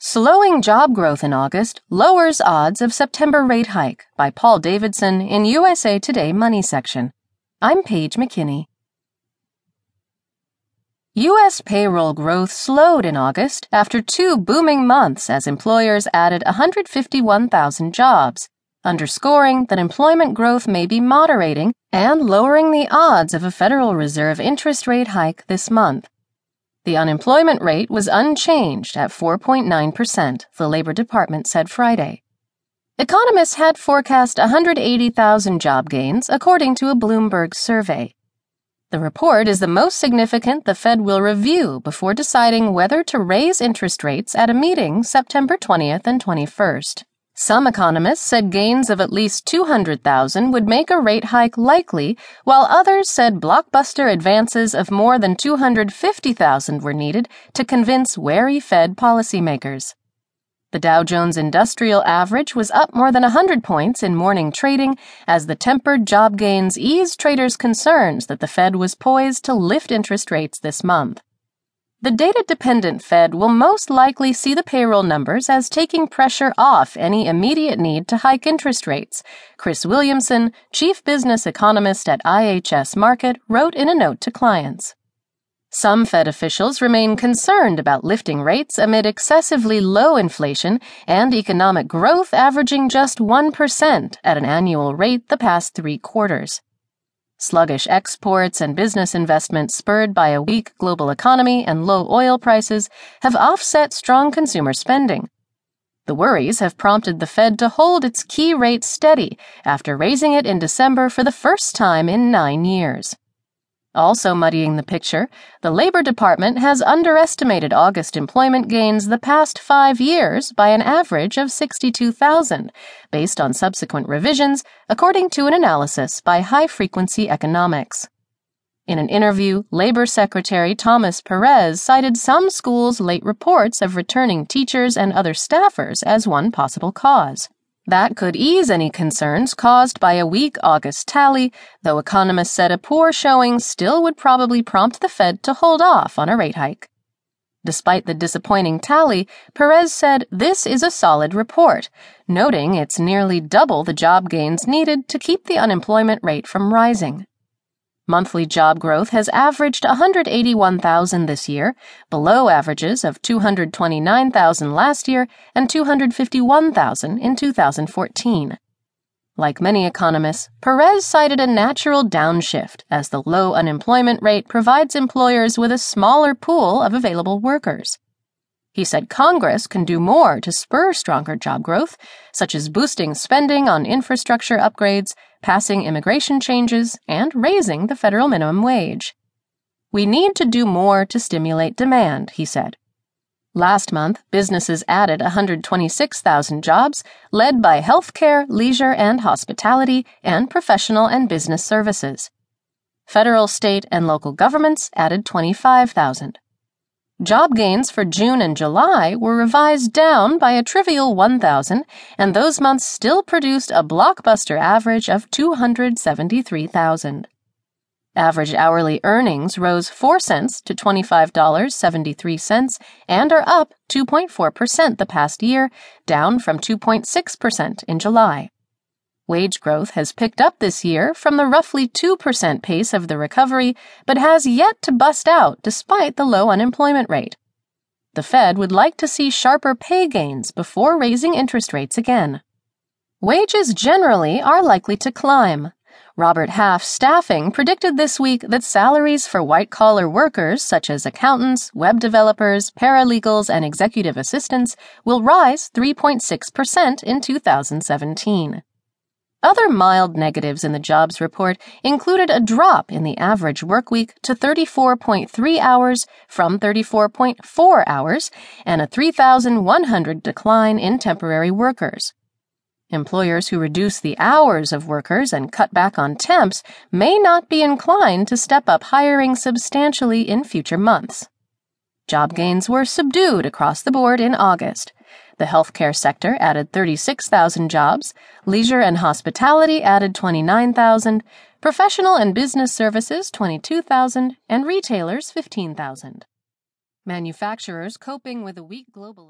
Slowing Job Growth in August Lowers Odds of September Rate Hike by Paul Davidson in USA Today Money section. I'm Paige McKinney. U.S. payroll growth slowed in August after two booming months as employers added 151,000 jobs, underscoring that employment growth may be moderating and lowering the odds of a Federal Reserve interest rate hike this month. The unemployment rate was unchanged at 4.9%, the Labor Department said Friday. Economists had forecast 180,000 job gains, according to a Bloomberg survey. The report is the most significant the Fed will review before deciding whether to raise interest rates at a meeting September 20th and 21st. Some economists said gains of at least 200,000 would make a rate hike likely, while others said blockbuster advances of more than 250,000 were needed to convince wary Fed policymakers. The Dow Jones Industrial Average was up more than 100 points in morning trading as the tempered job gains eased traders' concerns that the Fed was poised to lift interest rates this month. The data dependent Fed will most likely see the payroll numbers as taking pressure off any immediate need to hike interest rates, Chris Williamson, chief business economist at IHS Markit, wrote in a note to clients. Some Fed officials remain concerned about lifting rates amid excessively low inflation and economic growth averaging just 1% at an annual rate the past three quarters. Sluggish exports and business investment spurred by a weak global economy and low oil prices have offset strong consumer spending. The worries have prompted the Fed to hold its key rate steady after raising it in December for the first time in nine years. Also muddying the picture, the Labor Department has underestimated August employment gains the past five years by an average of 62,000, based on subsequent revisions, according to an analysis by High Frequency Economics. In an interview, Labor Secretary Thomas Perez cited some schools' late reports of returning teachers and other staffers as one possible cause. That could ease any concerns caused by a weak August tally, though economists said a poor showing still would probably prompt the Fed to hold off on a rate hike. Despite the disappointing tally, Perez said this is a solid report, noting it's nearly double the job gains needed to keep the unemployment rate from rising. Monthly job growth has averaged 181,000 this year, below averages of 229,000 last year and 251,000 in 2014. Like many economists, Perez cited a natural downshift as the low unemployment rate provides employers with a smaller pool of available workers. He said Congress can do more to spur stronger job growth, such as boosting spending on infrastructure upgrades, passing immigration changes, and raising the federal minimum wage. We need to do more to stimulate demand, he said. Last month, businesses added 126,000 jobs, led by healthcare, leisure and hospitality, and professional and business services. Federal, state, and local governments added 25,000. Job gains for June and July were revised down by a trivial 1,000, and those months still produced a blockbuster average of 273,000. Average hourly earnings rose 4 cents to $25.73 and are up 2.4% the past year, down from 2.6% in July. Wage growth has picked up this year from the roughly 2% pace of the recovery, but has yet to bust out despite the low unemployment rate. The Fed would like to see sharper pay gains before raising interest rates again. Wages generally are likely to climb. Robert Half Staffing predicted this week that salaries for white collar workers such as accountants, web developers, paralegals, and executive assistants will rise 3.6% in 2017. Other mild negatives in the jobs report included a drop in the average workweek to 34.3 hours from 34.4 hours and a 3,100 decline in temporary workers. Employers who reduce the hours of workers and cut back on temps may not be inclined to step up hiring substantially in future months. Job gains were subdued across the board in August. The healthcare sector added 36,000 jobs, leisure and hospitality added 29,000, professional and business services 22,000, and retailers 15,000. Manufacturers coping with a weak global